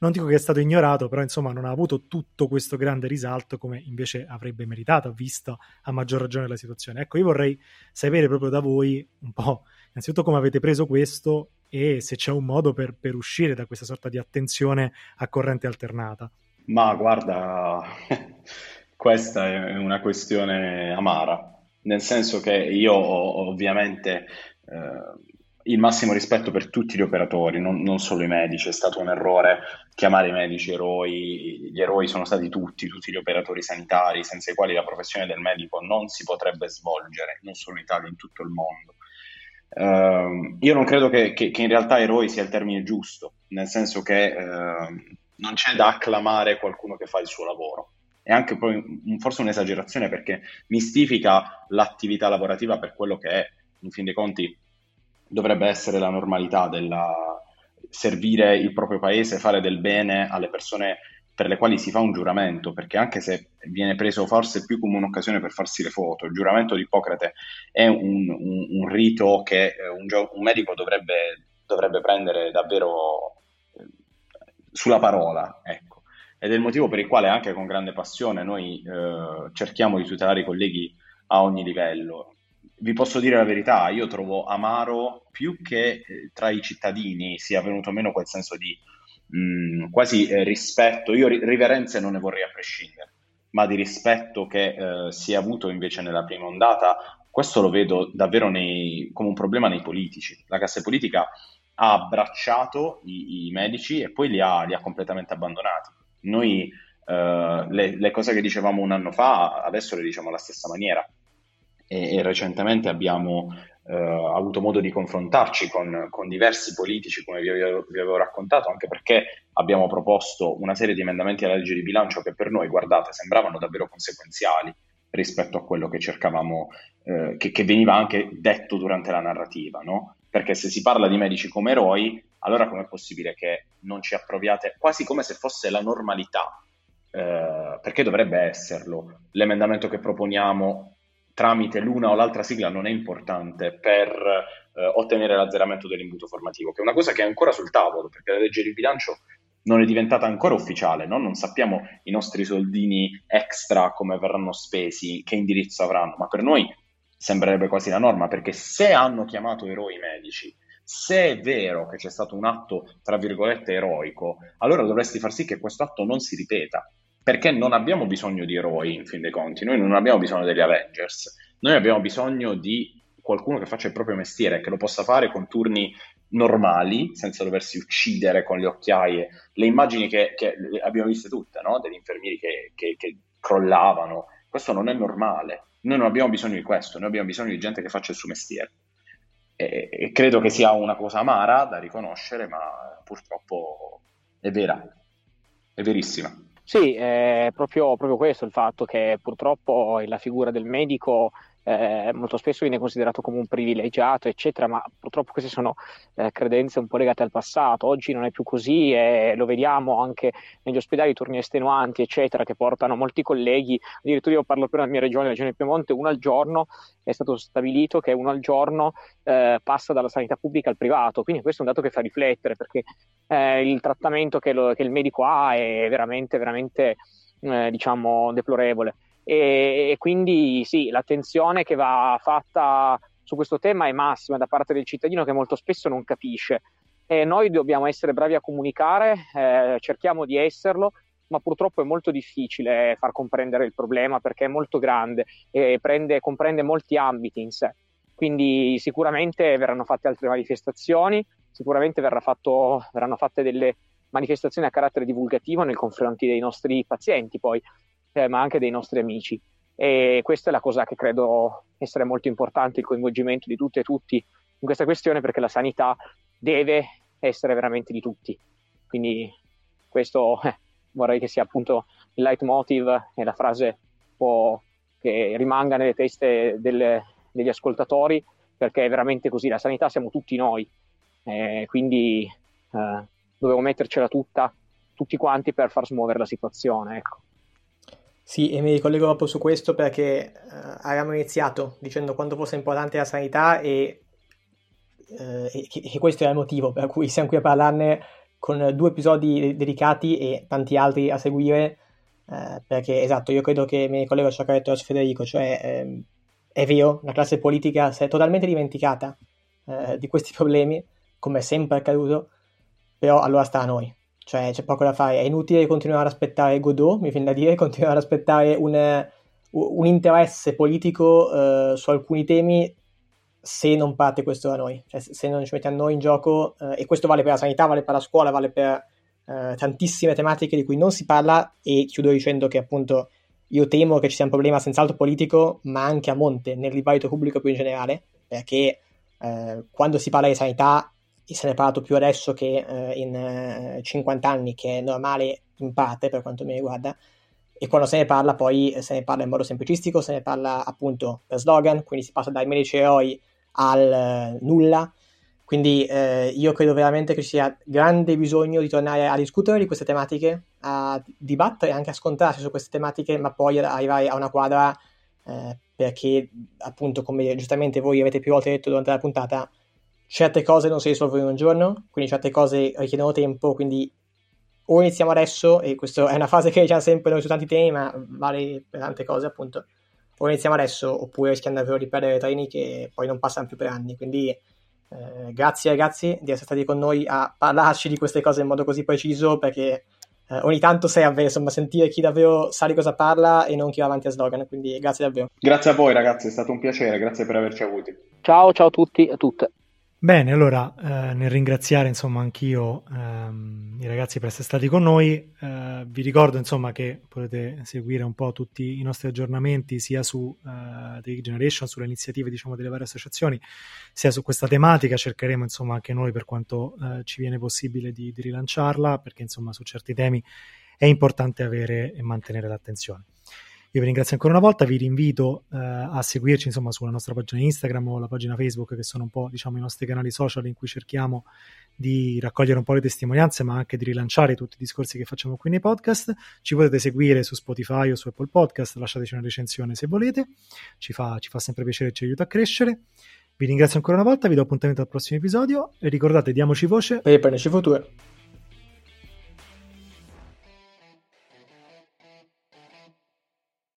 non dico che è stato ignorato, però insomma non ha avuto tutto questo grande risalto come invece avrebbe meritato, vista a maggior ragione la situazione. Ecco, io vorrei sapere proprio da voi un po', innanzitutto come avete preso questo e se c'è un modo per, per uscire da questa sorta di attenzione a corrente alternata. Ma guarda, *laughs* questa è una questione amara, nel senso che io ovviamente... Eh, il massimo rispetto per tutti gli operatori, non, non, solo i medici. È stato un errore chiamare i medici eroi. Gli eroi sono stati tutti, tutti gli operatori sanitari, senza i quali la professione del medico non si potrebbe svolgere, non solo in Italia, in tutto il mondo. Uh, io non credo che, che, che, in realtà eroi sia il termine giusto, nel senso che uh, non c'è da acclamare qualcuno che fa il suo lavoro. È anche poi forse un'esagerazione perché mistifica l'attività lavorativa per quello che è. In fin dei conti, dovrebbe essere la normalità della servire il proprio paese, fare del bene alle persone per le quali si fa un giuramento, perché anche se viene preso forse più come un'occasione per farsi le foto, il giuramento di Ippocrate è un, un, un rito che eh, un, un medico dovrebbe, dovrebbe, prendere davvero eh, sulla parola, ecco. Ed è il motivo per il quale anche con grande passione noi eh, cerchiamo di tutelare i colleghi a ogni livello vi posso dire la verità, io trovo amaro più che eh, tra i cittadini sia venuto meno quel senso di mh, mm, quasi eh, rispetto, io ri- riverenze non ne vorrei a prescindere, ma di rispetto che eh, si è avuto invece nella prima ondata, questo lo vedo davvero nei, come un problema nei politici. La classe politica ha abbracciato i, i medici e poi li ha, li ha completamente abbandonati. Noi eh, le, le cose che dicevamo un anno fa adesso le diciamo alla stessa maniera e, e recentemente abbiamo eh, avuto modo di confrontarci con, con diversi politici, come vi avevo, vi avevo, raccontato, anche perché abbiamo proposto una serie di emendamenti alla legge di bilancio che per noi, guardate, sembravano davvero conseguenziali rispetto a quello che cercavamo, eh, che, che, veniva anche detto durante la narrativa, no? Perché se si parla di medici come eroi, allora com'è possibile che non ci approviate quasi come se fosse la normalità? Eh, perché dovrebbe esserlo. L'emendamento che proponiamo tramite l'una o l'altra sigla non è importante per eh, ottenere l'azzeramento dell'imbuto formativo, che è una cosa che è ancora sul tavolo, perché la legge di bilancio non è diventata ancora ufficiale, no? non sappiamo i nostri soldini extra come verranno spesi, che indirizzo avranno, ma per noi sembrerebbe quasi la norma, perché se hanno chiamato eroi medici, se è vero che c'è stato un atto, tra virgolette, eroico, allora dovresti far sì che questo atto non si ripeta, perché non abbiamo bisogno di eroi, in fin dei conti, noi non abbiamo bisogno degli Avengers, noi abbiamo bisogno di qualcuno che faccia il proprio mestiere, che lo possa fare con turni normali, senza doversi uccidere con le occhiaie. Le immagini che, che abbiamo viste tutte, no? degli infermieri che, che, che crollavano, questo non è normale. Noi non abbiamo bisogno di questo, noi abbiamo bisogno di gente che faccia il suo mestiere. E, e credo che sia una cosa amara da riconoscere, ma purtroppo è vera, è verissima. Sì, è proprio, proprio questo il fatto che purtroppo la figura del medico eh, molto spesso viene considerato come un privilegiato, eccetera, ma purtroppo queste sono eh, credenze un po' legate al passato. Oggi non è più così e lo vediamo anche negli ospedali, turni estenuanti, eccetera, che portano molti colleghi. Addirittura io parlo per la mia regione, la regione Piemonte, uno al giorno è stato stabilito che uno al giorno eh, passa dalla sanità pubblica al privato. Quindi questo è un dato che fa riflettere perché eh, il trattamento che, lo, che, il medico ha è veramente, veramente eh, diciamo, deplorevole e, e quindi sì, l'attenzione che va fatta su questo tema è massima da parte del cittadino che molto spesso non capisce. E noi dobbiamo essere bravi a comunicare, eh, cerchiamo di esserlo, ma purtroppo è molto difficile far comprendere il problema perché è molto grande e prende, comprende molti ambiti in sé. Quindi sicuramente verranno fatte altre manifestazioni, sicuramente fatto, verranno fatte delle manifestazioni a carattere divulgativo nei confronti dei nostri pazienti, poi eh, ma anche dei nostri amici. E questa è la cosa che credo essere molto importante, il coinvolgimento di tutte e tutti in questa questione, perché la sanità deve essere veramente di tutti. Quindi questo eh, vorrei che sia appunto il leitmotiv e la frase che rimanga nelle teste delle, degli ascoltatori, perché è veramente così, la sanità siamo tutti noi, eh, quindi eh, dovevo mettercela tutta, tutti quanti per far smuovere la situazione. Ecco. Sì, e mi ricollego proprio su questo perché uh, avevamo iniziato dicendo quanto fosse importante la sanità e, uh, e, e, questo era il motivo per cui siamo qui a parlarne con due episodi dedicati e tanti altri a seguire uh, perché esatto, io credo che mi ricollego a ciò che ha detto Federico, cioè ehm, è vero, la classe politica si è totalmente dimenticata di questi problemi, come è sempre accaduto, però allora sta a noi cioè c'è poco da fare, è inutile continuare ad aspettare Godot, mi viene da dire, *laughs* continuare ad aspettare un, un interesse politico uh, su alcuni temi se non parte questo da noi, cioè se non ci mettiamo noi in gioco, eh, e questo vale per la sanità, vale per la scuola, vale per eh, tantissime tematiche di cui non si parla e chiudo dicendo che appunto io temo che ci sia un problema senz'altro politico, ma anche a monte, nel dibattito pubblico più in generale, perché eh, quando si parla di sanità se ne è parlato più adesso che eh, in 50 eh, anni, che è normale in parte per quanto mi riguarda, e quando se ne parla poi se ne parla in modo semplicistico, se ne parla appunto per slogan, quindi si passa dai medici eroi al eh, nulla, quindi eh, io credo veramente che ci sia grande bisogno di tornare a discutere di queste tematiche, a dibattere, anche a scontrarsi su queste tematiche, ma poi arrivare a una quadra eh, perché appunto come giustamente voi avete più volte detto durante la puntata, certe cose non si risolvono in un giorno, quindi certe cose richiedono tempo, quindi o iniziamo adesso, e questa è una fase che diciamo sempre noi su tanti temi, ma vale per tante cose appunto, o iniziamo adesso oppure rischiamo davvero di perdere treni che poi non passano più per anni, quindi eh, grazie ragazzi di essere stati con noi a parlarci di queste cose in modo così preciso perché eh, ogni tanto serve insomma sentire chi davvero sa di cosa parla e non chi va avanti a slogan quindi grazie davvero. Grazie a voi ragazzi è stato un piacere grazie per averci avuti. Ciao ciao a tutti e a tutte Bene, allora eh, nel ringraziare insomma anch'io ehm, i ragazzi per essere stati con noi, eh, vi ricordo insomma che potete seguire un po' tutti i nostri aggiornamenti sia su eh, The Generation, sulle iniziative diciamo delle varie associazioni, sia su questa tematica, cercheremo insomma anche noi per quanto eh, ci viene possibile di, di rilanciarla, perché insomma su certi temi è importante avere e mantenere l'attenzione. Io vi ringrazio ancora una volta, vi rinvito eh, a seguirci insomma, sulla nostra pagina Instagram o la pagina Facebook, che sono un po' diciamo, i nostri canali social in cui cerchiamo di raccogliere un po' le testimonianze, ma anche di rilanciare tutti i discorsi che facciamo qui nei podcast. Ci potete seguire su Spotify o su Apple Podcast, lasciateci una recensione se volete, ci fa, ci fa sempre piacere e ci aiuta a crescere. Vi ringrazio ancora una volta, vi do appuntamento al prossimo episodio e ricordate, diamoci voce per il future.